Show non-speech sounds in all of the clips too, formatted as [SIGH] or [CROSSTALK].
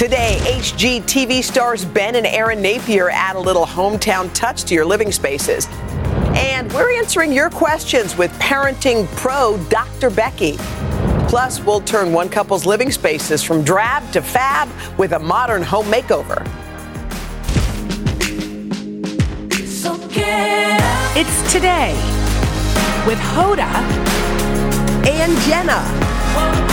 Today, HGTV stars Ben and Erin Napier add a little hometown touch to your living spaces. And we're answering your questions with parenting pro Dr. Becky. Plus, we'll turn one couple's living spaces from drab to fab with a modern home makeover. It's today with Hoda And Jenna.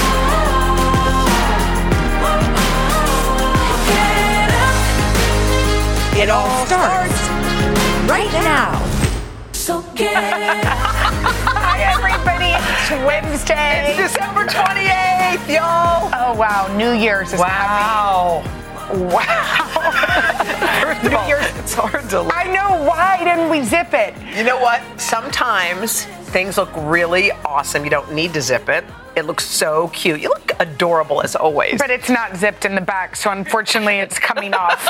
It All Starts right now. So get [LAUGHS] Hi, everybody. It's Wednesday. It's December 28th, y'all. oh, wow. New Year's is Wow. coming. Wow. [LAUGHS] First of all, it's hard to I know. Why didn't we zip it? You know what? Sometimes things look really awesome. You don't need to zip it. It looks so cute. You look adorable as always. But it's not zipped in the back, so unfortunately it's coming off.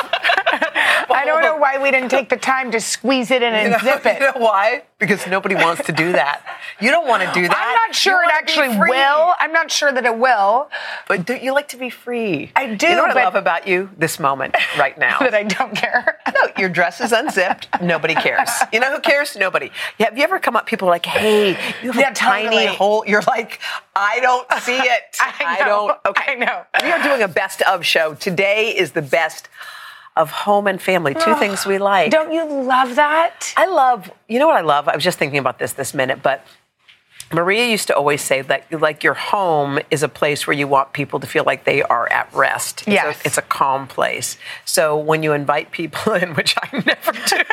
[LAUGHS] I don't know why we didn't take the time to squeeze it in and you know, zip it. You know why? Because nobody wants to do that. You don't want to do that. I'm not sure it actually will. I'm not sure that it will. But do you like to be free? I do, You know what I love about you this moment, right now? [LAUGHS] That I don't care. No, your dress is unzipped. Nobody cares. You know who cares? Nobody. Yeah, have you ever come up? People are like, "Hey, you have Yeah, a tiny totally. hole." You're like, "I don't see it. [LAUGHS] I know. don't." Okay, I know. We are doing a best of show. Today is the best of home and family. Two things we like. Don't you love that? I love. You know what I love? I was just thinking about this this minute, but. Maria used to always say that like your home is a place where you want people to feel like they are at rest. It's a- Yes. it's a calm place. So when you invite people [LAUGHS] in, which I never do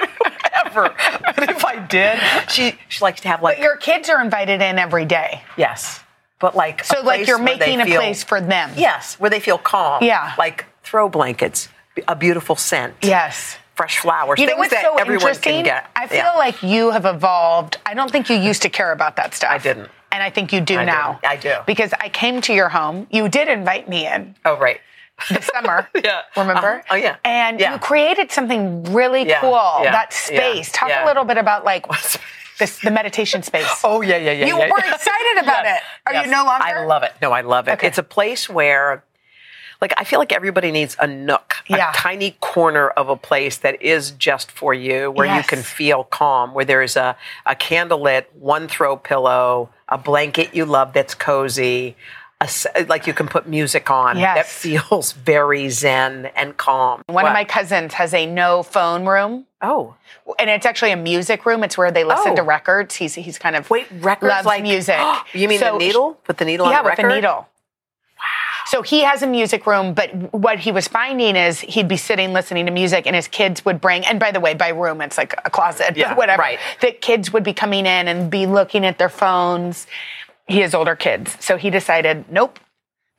[LAUGHS] ever, but if I did, she she likes to have like But your kids are invited in every day. yes, but like a So, like, you're making a feel- place for them. Yes, where they feel calm. Yeah. like throw blankets, a beautiful scent. Yes. fresh flowers. You know things what's that so everyone interesting? can get. I feel Yeah. like you have evolved. I don't think you used to care about that stuff. I didn't. And I think you do I now. didn't. I do. Because I came to your home. You did invite me in oh right. The summer. [LAUGHS] Yeah. Remember? Uh-huh. Oh, yeah. And Yeah. you created something really Yeah. cool. That space. Talk a little bit about like this the meditation space. [LAUGHS] Oh yeah, yeah, yeah. You yeah, were excited about [LAUGHS] Yes. it. Are Yes. you no longer? I love it. No, I love it. Okay. It's a place where, like, I feel like everybody needs a nook, Yeah. a tiny corner of a place that is just for you, where you can feel calm, where there's a, a candlelit, one throw pillow, a blanket you love that's cozy. A, like you can put music on Yes. that feels very zen and calm. One What? of my cousins has a no phone room. oh And it's actually a music room. It's where they listen Oh. to records. He's he's kind of wait records loves like music. [GASPS] you mean So- the needle? Put the needle yeah, on the with record. a needle. So he has a music room, but what he was finding is he'd be sitting listening to music, and his kids would bring. And by the way, by room it's like a closet, Yeah, but whatever. right. That kids would be coming in and be looking at their phones. He has older kids, so he decided, nope,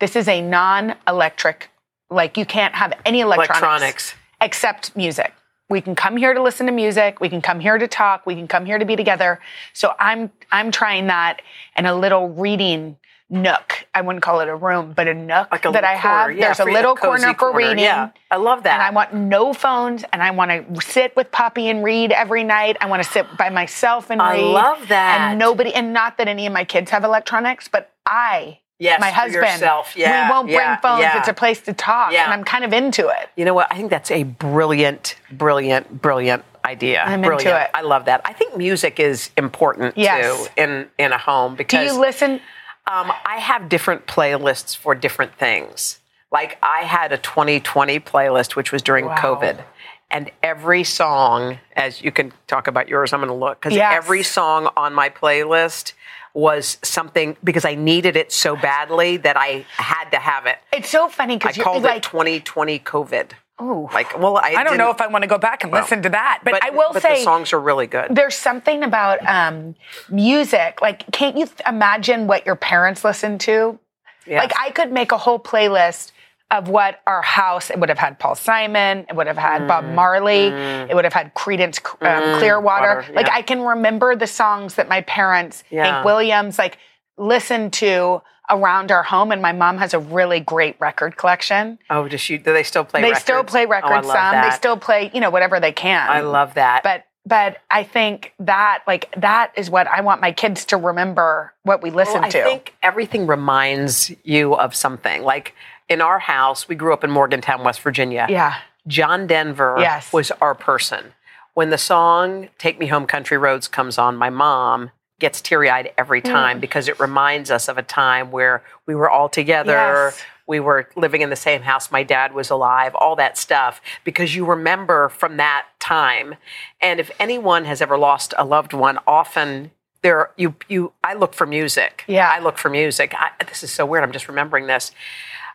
this is a non-electric. Like you can't have any electronics, Electronics. except music. We can come here to listen to music. We can come here to talk. We can come here to be together. So I'm I'm trying that and a little reading nook. I wouldn't call it a room, but a nook Like a that I have. corner. Yeah, There's a little corner for corner. reading. Yeah, I love that. And I want no phones and I want to sit with Poppy and read every night. I want to sit by myself and I read. love that. And nobody and not that any of my kids have electronics, but I Yes, my husband. yourself. Yeah, we won't bring yeah, phones. yeah. It's a place to talk. Yeah. And I'm kind of into it. You know what? I think that's a brilliant, brilliant, brilliant idea. I'm into it. I love that. I think music is important Yes. too in in a home because. Do you listen? Um, I have different playlists for different things. Like I had a 2020 playlist, which was during Wow. COVID. And every song, as you can talk about yours, I'm going to look because Yes. every song on my playlist was something because I needed it so badly that I had to have it. It's so funny because you're called like, it 2020 COVID. Oh, Like, well, I, I don't know if I want to go back and listen to that, but, I will but say the songs are really good. there's something about um, music. Like, can't you imagine what your parents listened to? Yes. Like I could make a whole playlist of what our house it would have had Paul Simon, it would have had Bob Marley, it would have had Creedence um, Clearwater. Water, Like. I can remember the songs that my parents, Yeah. Hank Williams, like listened to around our home. And my mom has a really great record collection. Oh, does she? Do they still play? They records? still play Oh, I records love some. that. They still play, you know, whatever they can. I love that. but but I think that like that is what I want my kids to remember what we listen Well, I to. think everything reminds you of something. Like in our house, we grew up in Morgantown, West Virginia. yeah. John Denver Yes. was our person. When the song Take Me Home Country Roads comes on, my mom gets teary eyed every Mm. time because it reminds us of a time where we were all together. Yes. We were living in the same house. My dad was alive, all that stuff, because you remember from that time. And if anyone has ever lost a loved one, often there you you I look for music. Yeah. I look for music. I, this is so weird. I'm just remembering this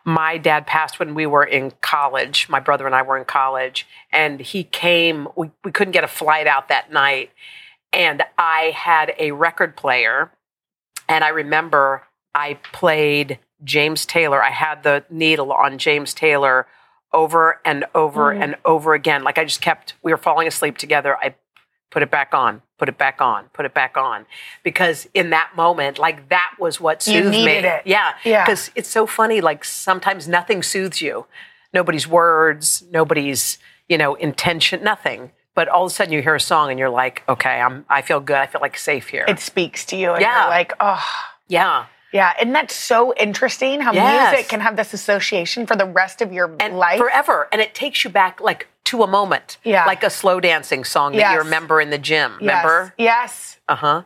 my dad passed when we were in college. My brother and I were in college, and he came. We, we couldn't get a flight out that night, and I had a record player, and I remember I played James Taylor. I had the needle on James Taylor over and over mm. and over again. Like I just kept. We were falling asleep together. I put it back on, put it back on, put it back on. Because in that moment, like that was what soothed me. it. Yeah. Yeah. Because it's so funny, like sometimes nothing soothes you. Nobody's words, nobody's, you know, intention, nothing. But all of a sudden you hear a song and you're like, okay, I'm I feel good. I feel like safe here. It speaks to you and Yeah. you're like, oh yeah. yeah. And that's so interesting how Yes. music can have this association for the rest of your And life. forever. And it takes you back like to a moment. Yeah. Like a slow dancing song that Yes. you remember in the gym. Yes. Remember? Yes. Uh huh.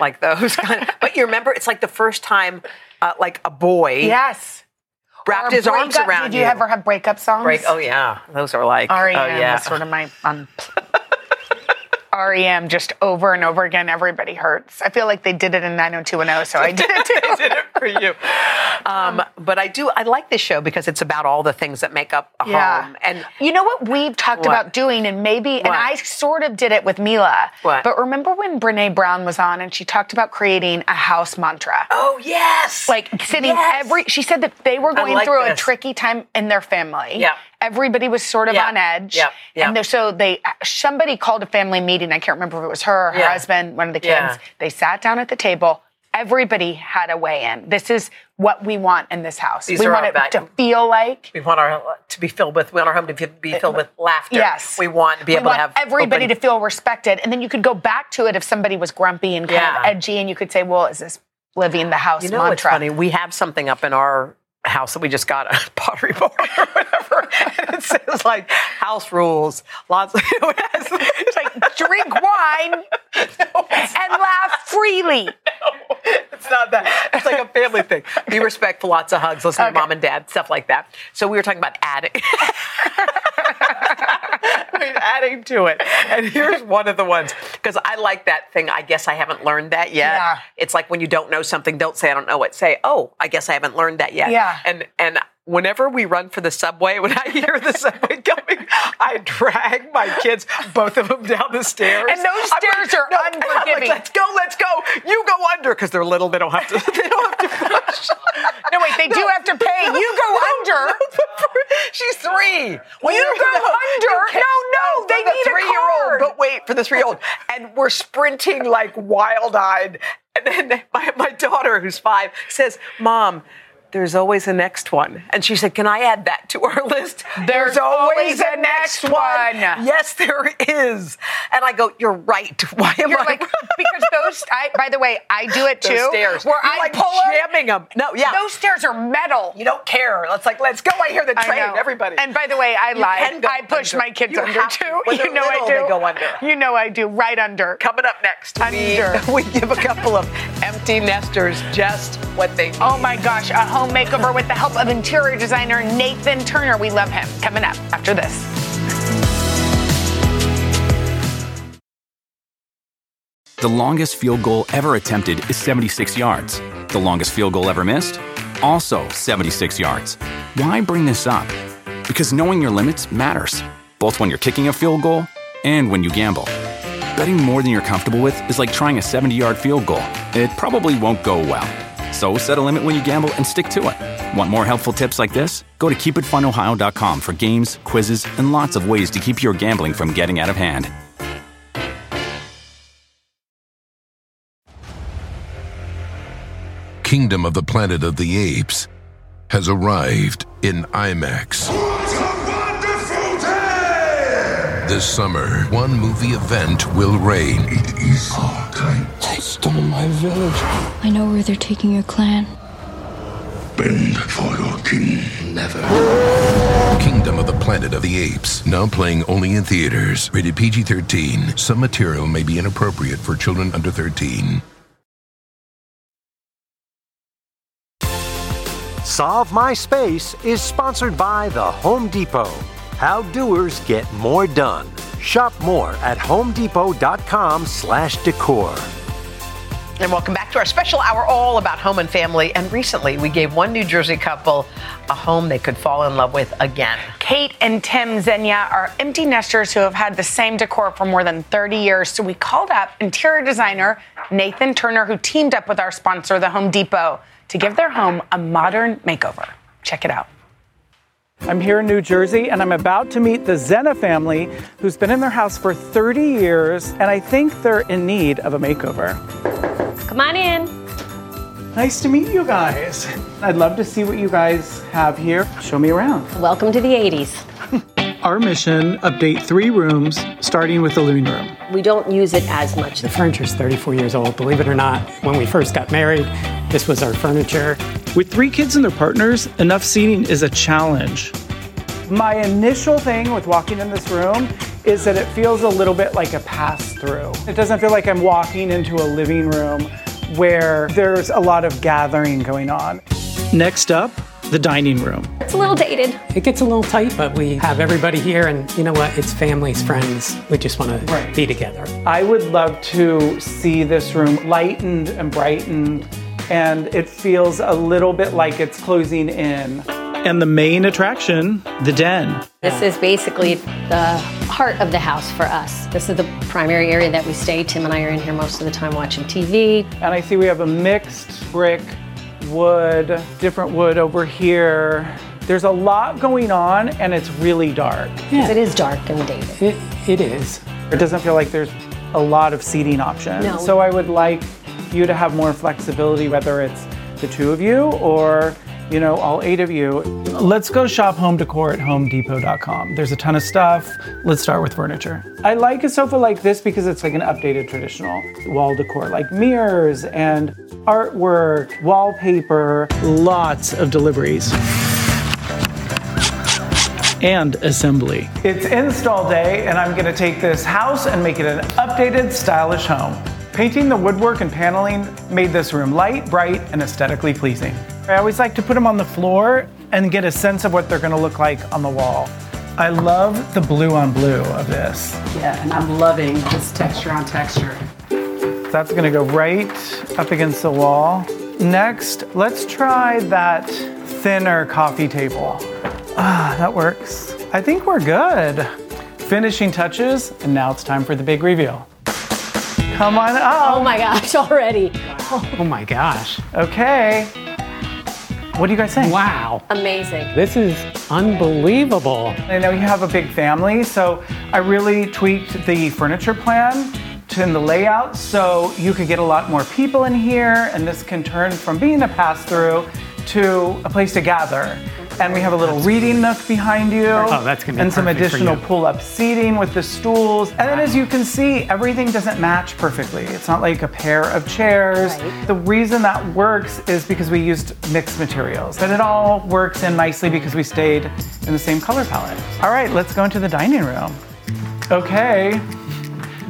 Like those [LAUGHS] kind of. But you remember, it's like the first time, uh, like a boy Yes. Wrapped his arms around Did you, ever have breakup songs? Break. Oh yeah, those are like. REM oh yeah. was sort of my um, [LAUGHS] REM just over and over again. Everybody hurts. I feel like they did it in 90210, so I did it [LAUGHS] too. did it for you. [LAUGHS] Um, but I do. I like this show because it's about all the things that make up a Yeah. home. And You know what we've talked What? about doing, and maybe, and I sort of did it with Mila. What? But remember when Brene Brown was on and she talked about creating a house mantra? oh yes, Like sitting Yes. every, she said that they were going like through a tricky time in their family. Yeah. Everybody was sort of Yeah. on edge. Yeah. Yeah. And so they, somebody called a family meeting. I can't remember if it was her her Yeah. husband, one of the kids. Yeah. They sat down at the table. Everybody had a way in. This is what we want in this house. These we are want it back- to feel like we want our to be filled with. We want our home to be filled with laughter. Yes. we want to be we able to have everybody open- to feel respected. And then you could go back to it if somebody was grumpy and kind of edgy, and you could say, "Well, is this living the house You know mantra?" what's funny? We have something up in our house that we just got a [LAUGHS] pottery barn or whatever, [LAUGHS] it says like house rules. Lots of you [LAUGHS] know, it has, It's like drink wine and laugh freely. No, it's not that. It's like a family thing. Be respectful, lots of hugs, listen Okay. to mom and dad, stuff like that. So we were talking about adding. [LAUGHS] I mean, adding to it. And here's one of the ones because I like that thing. I guess I haven't learned that yet. Yeah. It's like when you don't know something, don't say I don't know it. Say, oh, I guess I haven't learned that yet. Yeah. And and whenever we run for the subway, when I hear the subway [LAUGHS] coming, I drag my kids, both of them, down the stairs. And those stairs are I'm like, unforgiving. let's go, let's go. You go under because they're little. They don't have to. [LAUGHS] They don't have to push. [LAUGHS] No, wait, they do have to pay. You go under. She's three. Well, you You're go under. can't- No, no, they the need a three-year-old. But wait, for the three-year-old, and we're sprinting like wild-eyed. And then my, my daughter, who's five, says, "Mom." There's always a next one. And she said, Can I add that to our list? There's always a next one. Yes, there is. And I go, You're right. [LAUGHS] Why am You're I like because those. I, by the way, I do it [LAUGHS] too. stairs? Where You're I like pull jamming them. No, yeah. Those stairs are metal. you don't care. It's like, let's go. I hear the train. Everybody. And by the way, I You lied. I push under. my kids You under too. [LAUGHS] You know little, I do. they go under. You know I do. Right under. Coming up next, we, Under. we give a couple of empty nesters just what they oh need. Oh my gosh, a home makeover with the help of interior designer Nathan Turner. We love him. Coming up after this. The longest field goal ever attempted is 76 yards. The longest field goal ever missed? Also 76 yards. Why bring this up? Because knowing your limits matters, both when you're kicking a field goal and when you gamble. Betting more than you're comfortable with is like trying a 70 yard field goal, it probably won't go well. So set a limit when you gamble and stick to it. Want more helpful tips like this? Go to keepitfunohio.com for games, quizzes, and lots of ways to keep your gambling from getting out of hand. Kingdom of the Planet of the Apes has arrived in IMAX. This summer, one movie event will reign. It is our time. They stole my village. I know where they're taking your clan. Bend for your king. Never. Kingdom of the Planet of the Apes, now playing only in theaters. Rated PG 13. Some material may be inappropriate for children under 13. Solve My Space is sponsored by The Home Depot. How doers get more done. Shop more at homedepot.com/decor. And welcome back to our special hour all about home and family. And recently, we gave one New Jersey couple a home they could fall in love with again. Kate and Tim Zenya are empty nesters who have had the same decor for more than 30 years. So we called up interior designer Nathan Turner, who teamed up with our sponsor, the Home Depot, to give their home a modern makeover. Check it out. I'm here in New Jersey and I'm about to meet the Zena family who's been in their house for 30 years and I think they're in need of a makeover. Come on in. Nice to meet you guys. I'd love to see what you guys have here. Show me around. Welcome to the 80s. [LAUGHS] Our mission update three rooms, starting with the living room. We don't use it as much. The furniture's 34 years old, believe it or not. When we first got married, this was our furniture. With three kids and their partners, enough seating is a challenge. My initial thing with walking in this room is that it feels a little bit like a pass through. It doesn't feel like I'm walking into a living room where there's a lot of gathering going on. Next up, the dining room. It's a little dated. It gets a little tight, but we have everybody here, and you know what? It's families, friends. We just want to be together. I would love to see this room lightened and brightened, and it feels a little bit like it's closing in. And the main attraction, the den. This is basically the heart of the house for us. This is the primary area that we stay. Tim and I are in here most of the time watching TV. And I see we have a mixed brick, wood, different wood over here. There's a lot going on, and it's really dark. Yeah. It is dark and dated. It, it is. It doesn't feel like there's a lot of seating options. No. So I would like you to have more flexibility, whether it's the two of you or you know all eight of you. Let's go shop home decor at HomeDepot.com. There's a ton of stuff. Let's start with furniture. I like a sofa like this because it's like an updated traditional wall decor, like mirrors and artwork, wallpaper, lots of deliveries and assembly. It's install day, and I'm gonna take this house and make it an updated, stylish home. Painting the woodwork and paneling made this room light, bright, and aesthetically pleasing. I always like to put them on the floor and get a sense of what they're gonna look like on the wall. I love the blue on blue of this. Yeah, and I'm loving this texture on texture. That's gonna go right up against the wall. Next, let's try that thinner coffee table. Ah, that works. I think we're good. Finishing touches, and now it's time for the big reveal. Come on up. Oh my gosh, already. Oh my gosh. Okay. What do you guys think? Wow. Amazing. This is unbelievable. I know you have a big family, so I really tweaked the furniture plan to in the layout so you could get a lot more people in here, and this can turn from being a pass through to a place to gather. And we have a little reading nook behind you. Oh, that's gonna be And some additional pull-up seating with the stools. And then as you can see, everything doesn't match perfectly. It's not like a pair of chairs. Right. The reason that works is because we used mixed materials. and it all works in nicely because we stayed in the same color palette. All right, let's go into the dining room. Okay.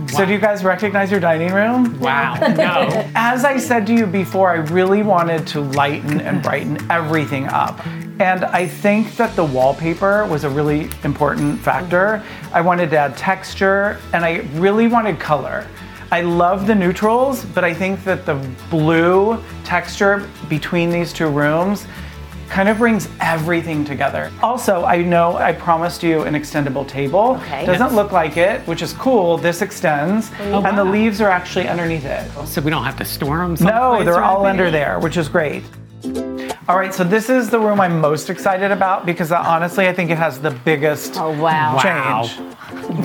So do you guys recognize your dining room? Wow. [LAUGHS] No. As I said to you before, I really wanted to lighten and brighten everything up. And I think that the wallpaper was a really important factor. I wanted to add texture and I really wanted color. I love the neutrals, but I think that the blue texture between these two rooms kind of brings everything together. Also, I know I promised you an extendable table. Okay. Doesn't look like it, which is cool. This extends, Oh, and the leaves are actually underneath it. So we don't have to store them. No, they're all under there, which is great. All right, so this is the room I'm most excited about because uh, honestly, I think it has the biggest Oh, wow. change.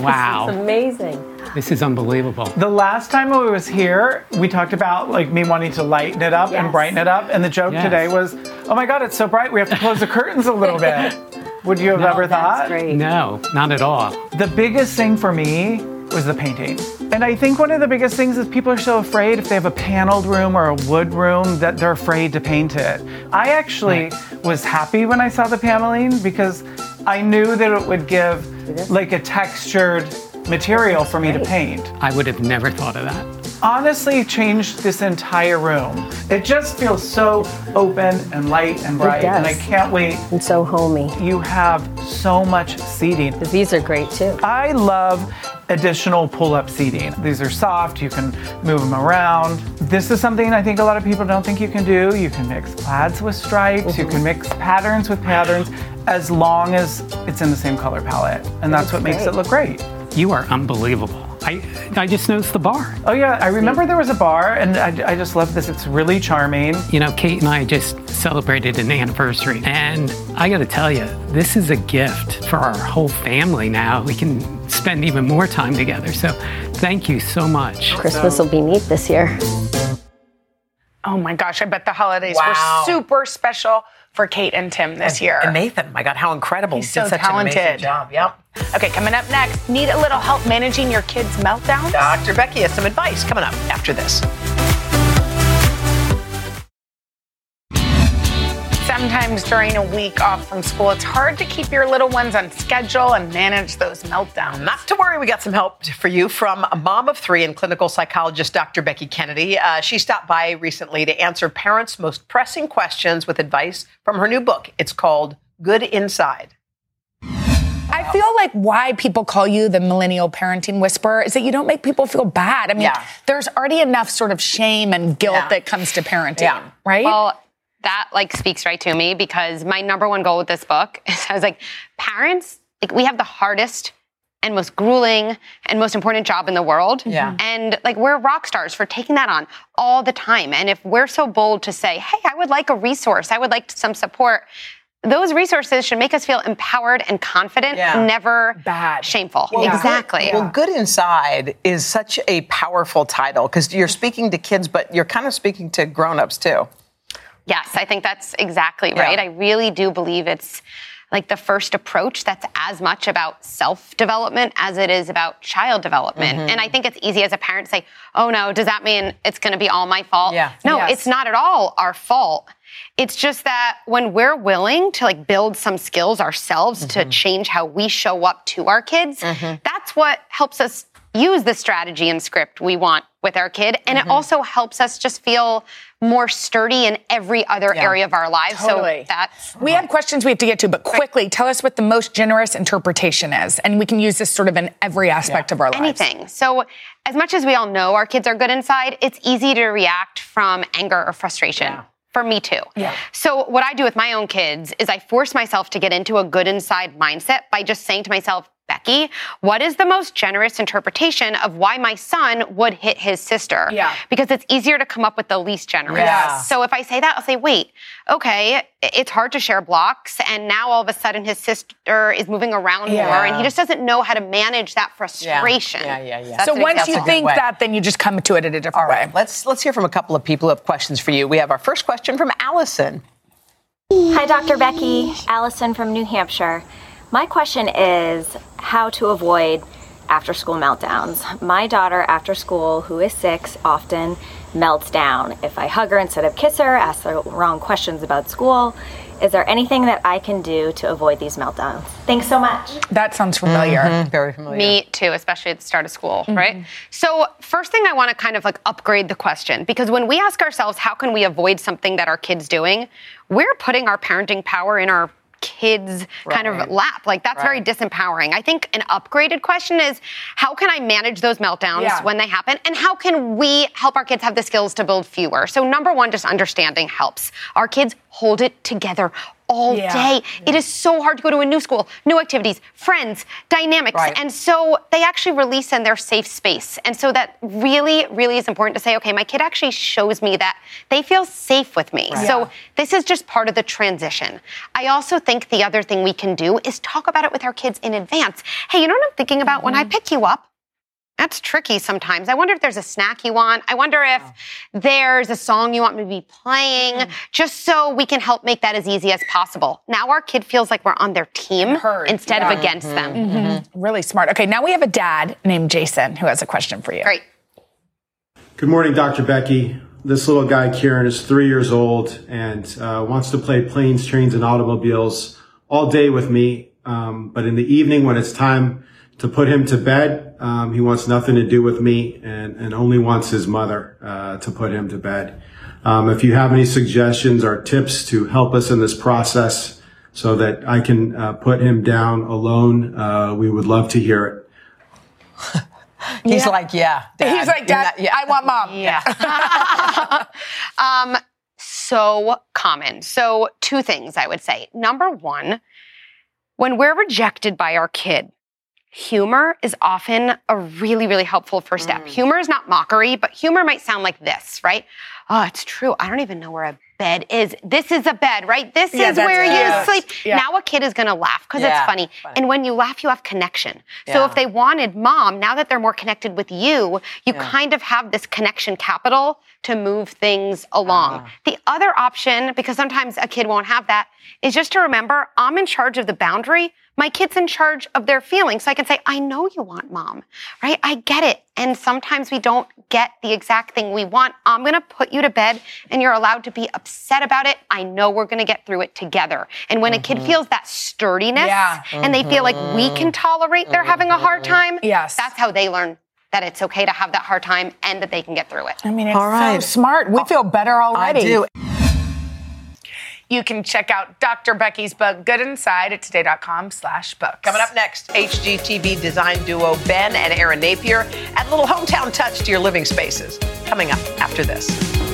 Wow. Amazing. This is unbelievable. The last time I was here, we talked about like me wanting to lighten it up and brighten it up, and the joke Yes. today was, "Oh my God, it's so bright, we have to close the curtains a little bit." [LAUGHS] Would you have No, ever thought? That's great. No, not at all. The biggest thing for me was the painting. And I think one of the biggest things is people are so afraid if they have a paneled room or a wood room that they're afraid to paint it. I actually was happy when I saw the paneling because I knew that it would give like a textured material for me to paint. I would have never thought of that. Honestly, changed this entire room. It just feels so open and light and bright, and I can't wait. And so homey. You have so much seating. These are great too. I love additional pull-up seating. These are soft, you can move them around. This is something I think a lot of people don't think you can do. You can mix plaids with stripes, you can mm-hmm. mix patterns with patterns as long as it's in the same color palette. And that's what makes it look great. You are unbelievable. I I just noticed the bar. Oh yeah, I remember there was a bar and I, I just love this. It's really charming. You know, Kate and I just celebrated an anniversary, and I got to tell you, this is a gift for our whole family. Now we can spend even more time together. So, thank you so much. Christmas will be neat this year. Oh my gosh, I bet the holidays Wow. were super special for Kate and Tim this year. And Nathan, my God, how incredible. He's so such an amazing talented. job. Yep. Okay, coming up next, need a little help managing your kids' meltdowns? Dr. Becky has some advice coming up after this. Sometimes during a week off from school, it's hard to keep your little ones on schedule and manage those meltdowns. Not to worry, we got some help for you from a mom of three and clinical psychologist Dr. Becky Kennedy. Uh, she stopped by recently to answer parents' most pressing questions with advice from her new book. It's called Good Inside. I feel like why people call you the millennial parenting whisperer is that you don't make people feel bad. I mean, Yeah. there's already enough sort of shame and guilt Yeah. that comes to parenting, Yeah. right? Well, that like speaks right to me because my number one goal with this book [LAUGHS] is I was like, parents, like we have the hardest and most grueling and most important job in the world. Yeah. Mm-hmm. And like we're rock stars for taking that on all the time. And if we're so bold to say, hey, I would like a resource, I would like some support, those resources should make us feel empowered and confident, Yeah. never Bad. shameful. Well, exactly. Good, well, Good Inside is such a powerful title because you're speaking to kids, but you're kind of speaking to grown-ups too. Yes, I think that's exactly Yeah. right. I really do believe it's like the first approach that's as much about self development as it is about child development. Mm-hmm. And I think it's easy as a parent to say, oh no, does that mean it's going to be all my fault? Yeah. No, Yes. it's not at all our fault. It's just that when we're willing to like build some skills ourselves Mm-hmm. to change how we show up to our kids, that's what helps us use the strategy and script we want with our kid. And Mm-hmm. it also helps us just feel more sturdy in every other area of our lives. Totally. So that's We have questions we have to get to, but quickly, tell us what the most generous interpretation is. And we can use this sort of in every aspect of our lives. anything. So, as much as we all know our kids are good inside, it's easy to react from anger or frustration. For me too. Yeah. So, what I do with my own kids is I force myself to get into a good inside mindset by just saying to myself, Becky, what is the most generous interpretation of why my son would hit his sister? Yeah. Because it's easier to come up with the least generous. Yes. So if I say that, I'll say, wait, okay, it's hard to share blocks. And now all of a sudden his sister is moving around Yeah. more and he just doesn't know how to manage that frustration. Yeah, yeah, yeah. That's so an once you That's a good think way. that, then you just come to it in a different All right, way. let's let's hear from a couple of people who have questions for you. We have our first question from Allison. Hi, Dr. Becky. Allison from New Hampshire. My question is how to avoid after school meltdowns. My daughter, after school, who is six, often melts down. If I hug her instead of kiss her, ask the wrong questions about school, is there anything that I can do to avoid these meltdowns? Thanks so much. That sounds familiar. Mm-hmm. Very familiar. Me too, especially at the start of school, mm-hmm. right? So, first thing I want to kind of like upgrade the question because when we ask ourselves, how can we avoid something that our kids doing, we're putting our parenting power in our kid's kind of lap. Like that's very disempowering. I think an upgraded question is how can I manage those meltdowns Yeah. when they happen and how can we help our kids have the skills to build fewer? So number 1 just understanding helps. Our kids hold it together all Yeah. day. It is so hard to go to a new school, new activities, friends, dynamics. Right. And so they actually release in their safe space. And so that really, really is important to say, okay, my kid actually shows me that they feel safe with me. Right. So Yeah. this is just part of the transition. I also think the other thing we can do is talk about it with our kids in advance. Hey, you know what I'm thinking about when I mm-hmm. pick you up? That's tricky sometimes. I wonder if there's a snack you want. I wonder if there's a song you want me to be playing, just so we can help make that as easy as possible. Now our kid feels like we're on their team instead of against them. Mhm. Really smart. Okay, now we have a dad named Jason who has a question for you. Great. Good morning, Dr. Becky. This little guy, Kieran, is three years old and uh, wants to play planes, trains, and automobiles all day with me. Um, but in the evening, when it's time to put him to bed, um, he wants nothing to do with me and, and only wants his mother uh, to put him to bed. Um, if you have any suggestions or tips to help us in this process so that I can uh, put him down alone, uh, we would love to hear it. [LAUGHS] He's like, yeah. Dad. He's like, Dad, yeah, I want mom. [LAUGHS] Yeah. [LAUGHS] um, so common. So, two things I would say. Number one, when we're rejected by our kid, humor is often a really, really helpful first step. Mm. Humor is not mockery, but humor might sound like this, right? Oh, it's true. I don't even know where a bed is. This is a bed, right? This Yeah, is where you sleep. Yeah. Now a kid is going to laugh because Yeah, it's funny. funny. And when you laugh, you have connection. So if they wanted mom, now that they're more connected with you, you kind of have this connection capital to move things along. Ah. The other option, because sometimes a kid won't have that, is just to remember I'm in charge of the boundary. My kid's in charge of their feelings. So I can say, I know you want mom, right? I get it. And sometimes we don't get the exact thing we want. I'm going to put you to bed and you're allowed to be upset about it. I know we're going to get through it together. And when a kid mm-hmm. feels that sturdiness Yeah. and they feel like we can mm-hmm. tolerate they're having a hard mm-hmm. time, Yes. that's how they learn that it's okay to have that hard time and that they can get through it. I mean, it's All right. so smart. We oh, feel better already. I already. do. You can check out Dr. Becky's book, Good Inside, at today.com slash books. Coming up next, HGTV design duo Ben and Erin Napier add a little hometown touch to your living spaces. Coming up after this.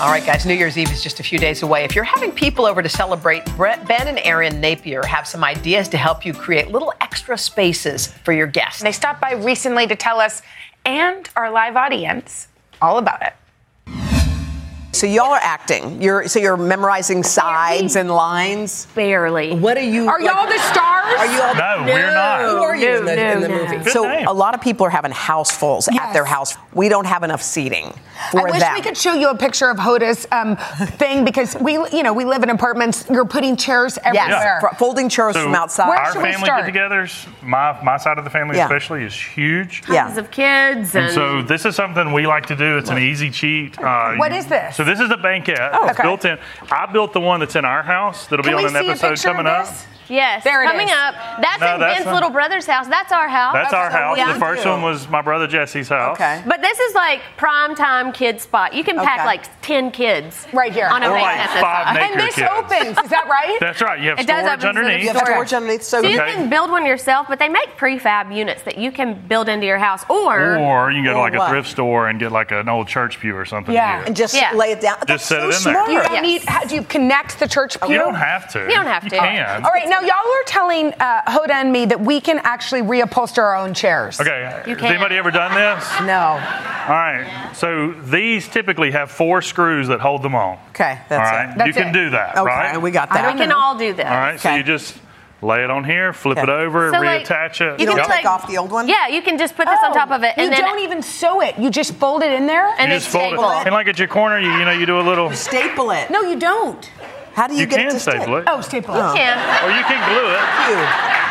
All right, guys, New Year's Eve is just a few days away. If you're having people over to celebrate, Brett, Ben and Erin Napier have some ideas to help you create little extra spaces for your guests. They stopped by recently to tell us and our live audience all about it. So y'all are acting. You're so you're memorizing sides and lines. Barely. What are you? Are y'all the stars? Are you all? No, we're not. Who are you in the, no, in the no. movie? Good so name. a lot of people are having housefuls at their house. We don't have enough seating for I wish them. we could show you a picture of Hoda's um, thing because we, you know, we live in apartments. You're putting chairs yes, everywhere. folding chairs So from outside. Where our family get-togethers, my my side of the family Yeah. especially, is huge. yeah. Tons of kids and, And so this is something we like to do. It's an easy cheat. Uh, What you- is this? So this is the banquette. Oh, it's okay. built in. I built the one that's in our house. That'll Can be on an episode coming up. This? yes, There it coming is. up. That's No, in that's Ben's not- little brother's house. That's our house. That's our house. Yeah. The first one was my brother Jesse's house. Okay. But this is like prime time kid spot. You can pack Okay. like ten kids Right here. on a Or like banquet this five size. naked and this kids. opens, is that right? That's right. You have It does storage open to the underneath. You have storage underneath. So, So you Okay. can build one yourself, but they make prefab units that you can build into your house, or Or you can go to Or like what? a thrift store and get like an old church pew or something. Yeah. here. and just Yeah. lay it down. That's set so it in there. smart. You don't Yes. need, how, do you connect the church pew? You don't have to. You don't have to. You to. can. All right, now y'all are telling uh, Hoda and me that we can actually reupholster our own chairs. Okay. You Has can. anybody ever done this? No. All right. So these typically have four screws that hold them on. Okay, that's All right. it. That's you can it. do that, Okay, right? we got that. we can all do that. All right. Okay. So you just lay it on here, flip Okay. it over, So, like, reattach it. you You can don't take like- off the old one? Yeah, you can just put this on top of it, and you then don't even sew it. You just fold it in there? and you then just fold staple it. And like at your corner, you, you know, you do a little. Staple it. no, you don't. How do you, You get can it to staple stick? it. Oh, staple it. Oh. can. Or you can glue it. You.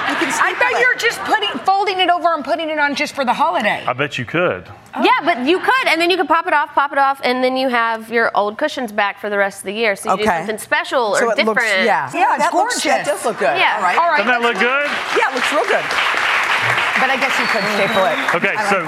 You can I staple thought it. you were just putting, folding it over and putting it on just for the holiday. I bet you could. Oh. Yeah, but you could, and then you could pop it off, pop it off, and then you have your old cushions back for the rest of the year. So you do something special or So it different. looks, yeah. Yeah, it's that looks, that does look good. Yeah. All right. All right. Doesn't that look good? Yeah, it looks real good. But I guess you could staple it. Okay, so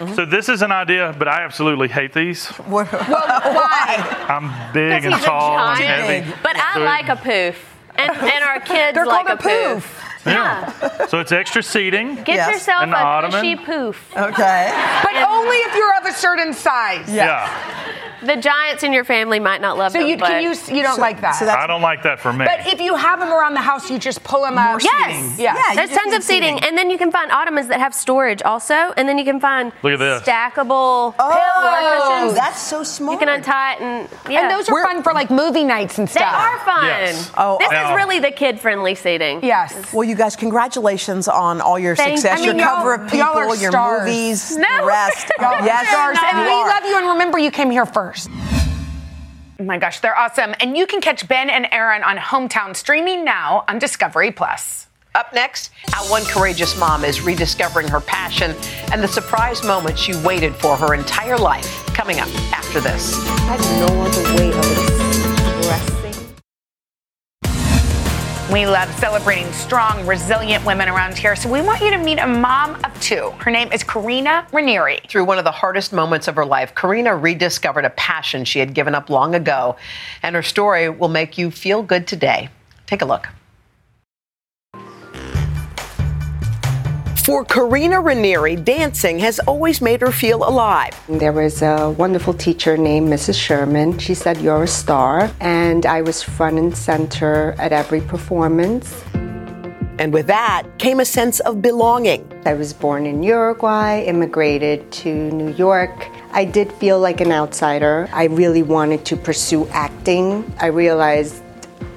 Uh-huh. So this is an idea, but I absolutely hate these. Well, why? [LAUGHS] I'm big and He's a tall and heavy. But I So it- like a poof. And, and our [LAUGHS] kids They're like called a a poof. Yeah. So it's extra seating. Get yourself An a ottoman. cushy poof. Okay. But only if you're of a certain size. Yeah. The giants in your family might not love So them. you but can you you don't like that. I don't like that for me. But if you have them around the house, you just pull them out. Yes. Yeah. There's tons of seating. And then you can find ottomans that have storage also. And then you can find Look at this. stackable Oh, pillow cushions. that's so smart. You can untie it and yeah. And those are fun for like movie nights and stuff. They are fun. Yes. Oh, this now- is really the kid-friendly seating. Yes. Well, you guys, congratulations on all your Thank- success, I mean, your cover of y'all- y'all People, your stars. movies, No. the rest. [LAUGHS] Yes, stars. And we love you. And remember, you came here first. Oh my gosh, they're awesome. And you can catch Ben and Erin on Hometown streaming now on Discovery Plus. Up next, how one courageous mom is rediscovering her passion and the surprise moment she waited for her entire life. Coming up after this. I have no other way of We love celebrating strong, resilient women around here, so we want you to meet a mom of two. Her name is Carina Ranieri. Through one of the hardest moments of her life, Carina rediscovered a passion she had given up long ago, and her story will make you feel good today. Take a look. For Carina Ranieri, dancing has always made her feel alive. There was a wonderful teacher named Mrs. Sherman. She said, You're a star. And I was front and center at every performance. And with that came a sense of belonging. I was born in Uruguay, immigrated to New York. I did feel like an outsider. I really wanted to pursue acting. I realized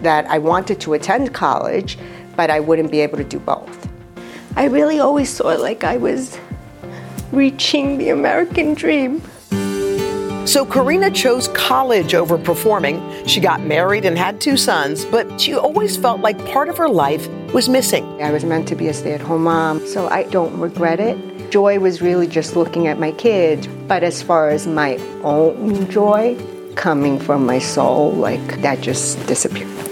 that I wanted to attend college, but I wouldn't be able to do both. I really always saw it like I was reaching the American dream. So Carina chose college over performing. She got married and had two sons, but she always felt like part of her life was missing. I was meant to be a stay at home mom, so I don't regret it. Joy was really just looking at my kids, but as far as my own joy coming from my soul, like that just disappeared.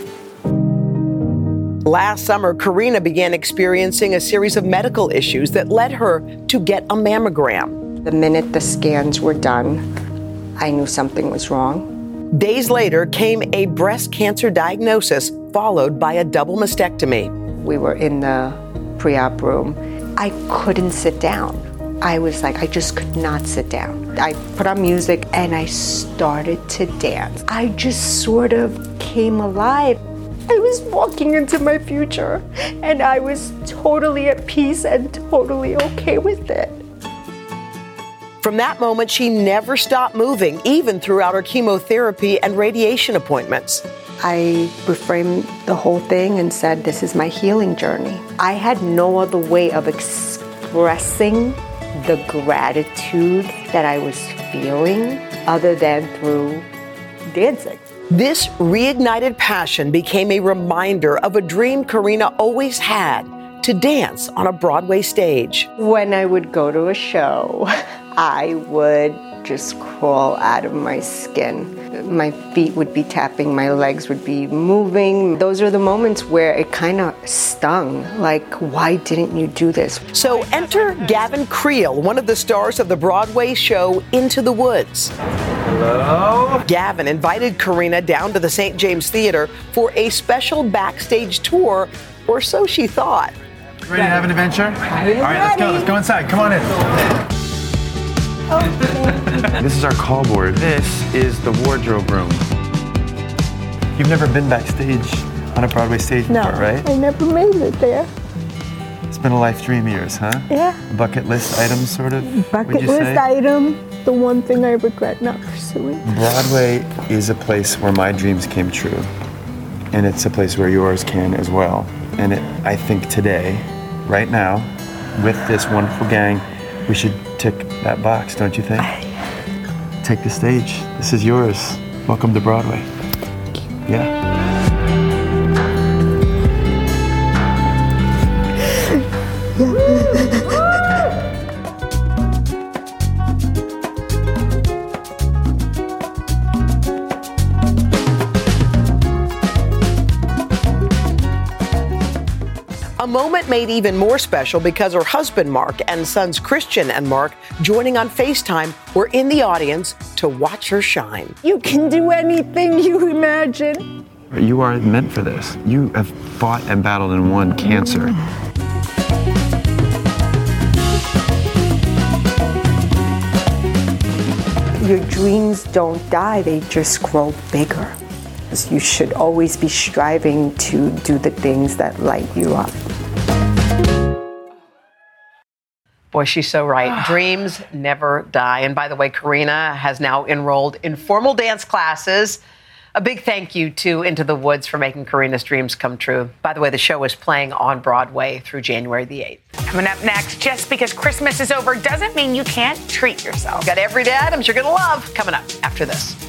Last summer, Carina began experiencing a series of medical issues that led her to get a mammogram. The minute the scans were done, I knew something was wrong. Days later came a breast cancer diagnosis, followed by a double mastectomy. We were in the pre op room. I couldn't sit down. I was like, I just could not sit down. I put on music and I started to dance. I just sort of came alive. I was walking into my future and I was totally at peace and totally okay with it. From that moment, she never stopped moving, even throughout her chemotherapy and radiation appointments. I reframed the whole thing and said, This is my healing journey. I had no other way of expressing the gratitude that I was feeling other than through dancing. This reignited passion became a reminder of a dream Carina always had to dance on a Broadway stage. When I would go to a show, I would just crawl out of my skin. My feet would be tapping, my legs would be moving. Those are the moments where it kind of stung. Like, why didn't you do this? So enter Gavin Creel, one of the stars of the Broadway show Into the Woods. Hello? Gavin invited Carina down to the St. James Theater for a special backstage tour, or so she thought. Ready to have an adventure? All right, let's go. Let's go inside. Come on in. this is our call board. This is the wardrobe room. You've never been backstage on a Broadway stage before, right? I never made it there. It's been a life dream of yours, huh? Yeah. Bucket list item, sort of. would Bucket you list say? item, the one thing I regret not pursuing. Broadway is a place where my dreams came true, and it's a place where yours can as well. And it, I think today, right now, with this wonderful gang, we should tick that box, don't you think? Take the stage. This is yours. Welcome to Broadway. Yeah. Moment made even more special because her husband, Mark, and sons, Christian and Mark, joining on FaceTime, were in the audience to watch her shine. You can do anything you imagine. You are meant for this. You have fought and battled and won cancer. Your dreams don't die, they just grow bigger. You should always be striving to do the things that light you up. Boy, she's so right. [SIGHS] Dreams never die. And by the way, Carina has now enrolled in formal dance classes. A big thank you to Into the Woods for making Carina's dreams come true. By the way, the show is playing on Broadway through January the 8th. Coming up next, just because Christmas is over doesn't mean you can't treat yourself. Got everyday items you're going to love coming up after this.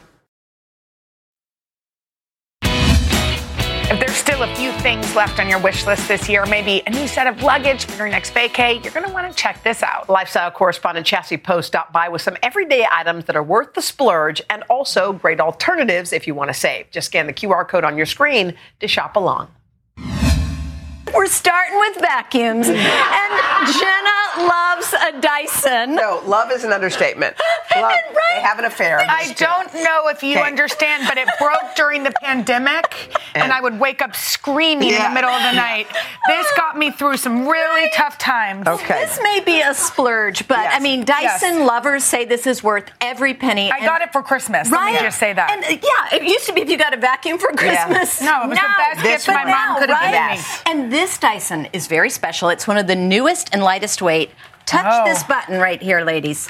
Still a few things left on your wish list this year, maybe a new set of luggage for your next vacay, you're going to want to check this out. Lifestyle correspondent Chassie Post stopped by with some everyday items that are worth the splurge and also great alternatives if you want to save. Just scan the QR code on your screen to shop along. We're starting with vacuums. And Jenna loves a Dyson. No, love is an understatement. [LAUGHS] Love, They have an affair. I don't know if you Okay. understand, but it broke during the pandemic, [LAUGHS] and, I would wake up screaming in the middle of the night. This got me through some really tough times. Okay. This may be a splurge, but I mean, Dyson Yes. lovers say this is worth every penny. I got it for Christmas. Let me just say that. And uh, yeah, it used to be if you got a vacuum for Yeah. Christmas. No, it was the best gift my mom could have given me. And this Dyson is very special. It's one of the newest and lightest weight. Touch Oh. this button right here, ladies.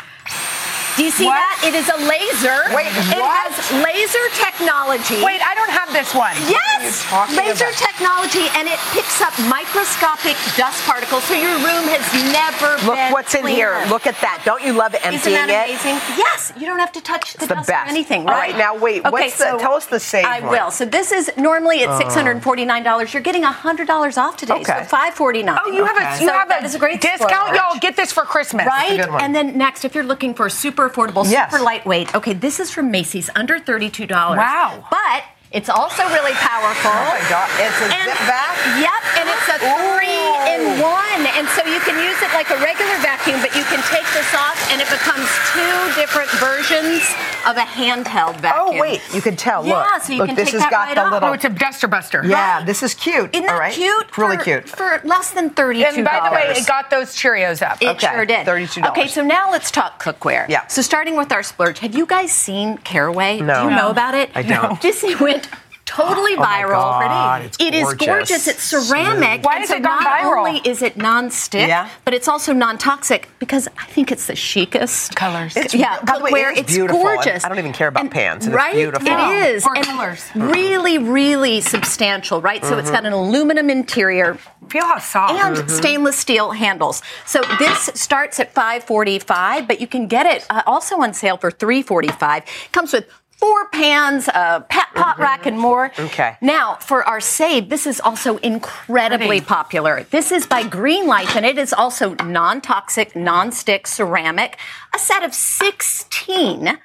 Do you see What? that? It is a laser. Wait, it what? has laser technology. Wait, I don't have this one. Yes, talking laser about? technology, and it picks up microscopic dust particles, so your room has never been. Look been what's in here. Look at that. Don't you love emptying Isn't that it? amazing? Yes, you don't have to touch the the dust best. or anything, All right? right, now wait, Okay, what's the- tell us the save I one. will. So this is normally at six hundred and forty nine dollars. You're getting hundred dollars off today, Okay. so 549. Oh, you have a you have that a, is a great discount, splurge. y'all. Get this for Christmas. Right? And then next, if you're looking for super affordable, Yes. super lightweight, okay, this is from Macy's, under $32. Wow. But it's also really powerful. Oh my God. It's a And- zip back? Yep, and it's a three in one. And so you can use it like a regular vacuum, but you can take this off and it becomes two different versions of a handheld oh, vacuum. Oh, wait. You can tell. Look. Yeah, so you Look, can this take has that got right the off. little- Oh, it's a duster buster. Yeah, this is cute. Isn't that All right. cute? Really cute. For less than $32. And by the way, it got those Cheerios up. It Okay, sure did. $32. Okay, so now let's talk cookware. Yeah. So starting with our splurge, have you guys seen Caraway? No. Do you No. know about it? I don't. This went totally Oh my viral. God, it's It is gorgeous. gorgeous. It's ceramic. Why and has so it gone not viral? only is it non-stick, Yeah. but it's also non-toxic because I think it's the chicest Colors. It's, yeah, by the way, cookware. it is it's beautiful. gorgeous. I don't even care about pans. and right? It's beautiful. It is. Or and colors. Really, really substantial, right? So it's got an aluminum interior Feel how soft. and stainless steel handles. So this starts at 545, but you can get it uh, also on sale for 345. Comes with four pans, a pat, pot mm-hmm. rack, and more. Okay. Now, for our save, this is also incredibly Pretty. popular. This is by Green Life, and it is also non-toxic, non-stick ceramic. A set of 16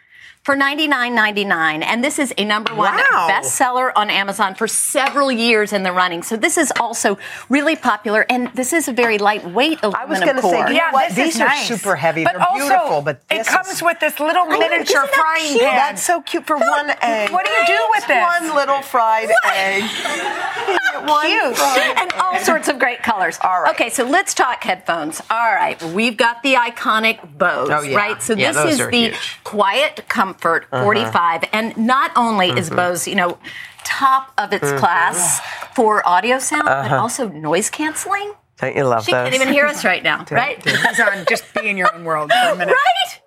for $99.99. And this is a number one Wow. bestseller on Amazon for several years in the running. So this is also really popular. And this is a very lightweight aluminum I was going to say, core. you know what? These are super heavy. But They're also, beautiful, but it comes is- with this little oh, I know, miniature isn't frying cute? pan. That's so cute for one egg. What do you do with this? One little fried egg. [LAUGHS] One Cute. and all sorts of great colors. All right. Okay, so let's talk headphones. All right, we've got the iconic Bose, Oh, yeah. right? So Yeah, this those is are the huge. Quiet Comfort Uh-huh. 45, and not only is Mhm. Bose, you know, top of its Mhm. class for audio sound, but Uh-huh. also noise canceling. Don't you love She those? can't even hear us right now, [LAUGHS] right? He's on. Just be in your own world for a minute. Right?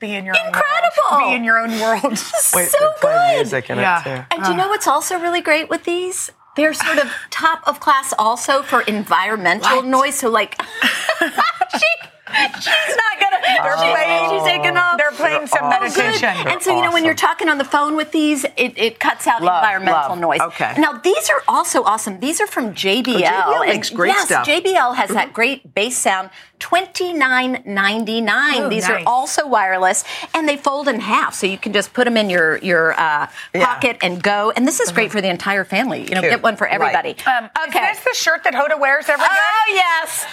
Be in your own Incredible. world. Be in your own world. [LAUGHS] Wait, so play good. music in Yeah. it too. And do you know what's also really great with these? They're sort of top of class also for environmental noise. So like [LAUGHS] she she's not gonna They're she- playing- she's taking off. they're playing some Oh, good. And so you know when you're talking on the phone with these, it, it cuts out Love, environmental love. noise. Okay. Now these are also awesome. These are from JBL. Oh, JBL And makes great yes, stuff. JBL has that mm-hmm. great bass sound. Twenty nine ninety nine. Oh, These nice. are also wireless, and they fold in half, so you can just put them in your your uh, Yeah. pocket and go. And this is great for the entire family. You know, Cute. get one for Right. everybody. Um, Okay. Is this the shirt that Hoda wears every day? Oh yes.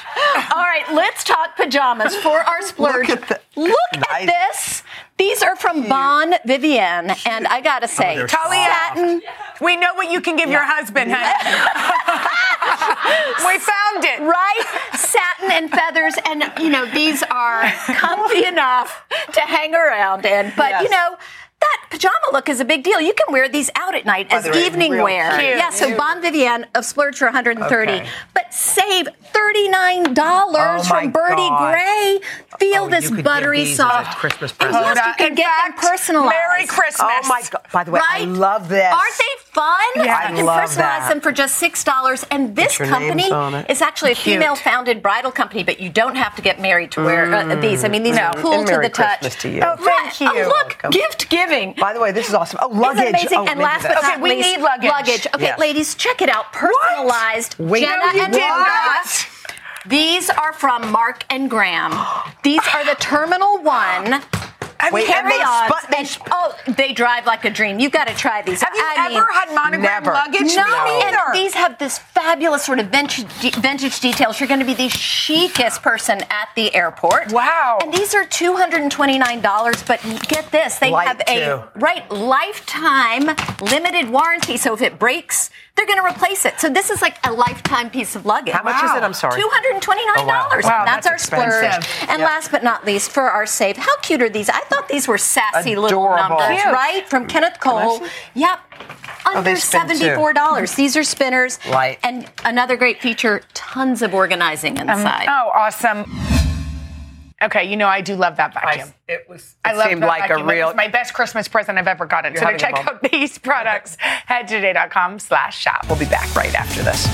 All right, let's talk pajamas for our [LAUGHS] splurge. Look at the- Look at this. These are from Bon Vivienne, and I gotta oh, say, they're Talia, satin. we know what you can give your husband, [LAUGHS] honey. [LAUGHS] we found it. Right? Satin and feathers, and you know, these are comfy enough to hang around in. But Yes. you know, that pajama look is a big deal. You can wear these out at night as way, evening wear. cute. Yeah, so Bon Vivienne of Splurge for 130. Okay. But save $39 Oh, from Birdy God. Grey. Feel Oh, this you buttery these as a soft. Christmas And present. yes, you can In get fact, them personalized. Merry Christmas. Oh my god! By the way, I love this. Aren't they fun? Yeah. you I can love personalize that. them for just six dollars. And this Put your names company on it. is actually a Cute. female-founded bridal company, but you don't have to get married to wear uh, these. I mean, these are Mm. cool And to Merry the touch. Christmas to you. Oh, thank right. you. Oh, look, Welcome. gift giving. By the way, this is awesome. Oh, luggage. it amazing? Oh, and last but that's- not Okay, we least, need luggage. Okay, Yes. ladies, check it out. Personalized Wait, Jenna no, you and did These are from Mark and Graham. These are the Terminal One. Wait, and carry they on. spun- they and, oh, they drive like a dream. You've got to try these. Have you I ever mean, had monogram never. luggage? no, Me and these have this fabulous sort of vintage, vintage details. You're going to be the chicest person at the airport. Wow. And these are two hundred and twenty nine dollars. But get this, they Light, have a right lifetime limited warranty. So if it breaks, they're going to replace it. So this is like a lifetime piece of luggage. How much is it? I'm sorry. Two hundred and twenty nine dollars. Oh, wow. Wow, that's, that's our expensive. splurge. And Yep. last but not least, for our save, how cute are these? I thought these were sassy little numbers, Cute. right? From Kenneth Cole. Yep. Oh, Under too. seventy-four dollars. These are spinners. Light. And another great feature: tons of organizing Um, inside. oh, awesome. Okay, you know I do love that vacuum. It was. I it love seemed that like vacuum. a real. It's my best Christmas present I've ever gotten. So to check out these products, head to today.com slash shop. We'll be back right after this.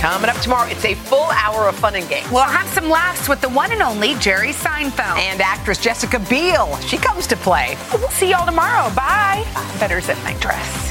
Coming up tomorrow, it's a full hour of fun and games. We'll have some laughs with the one and only Jerry Seinfeld. And actress Jessica Biel, she comes to play. we'll see y'all tomorrow. Bye. Better zip my dress.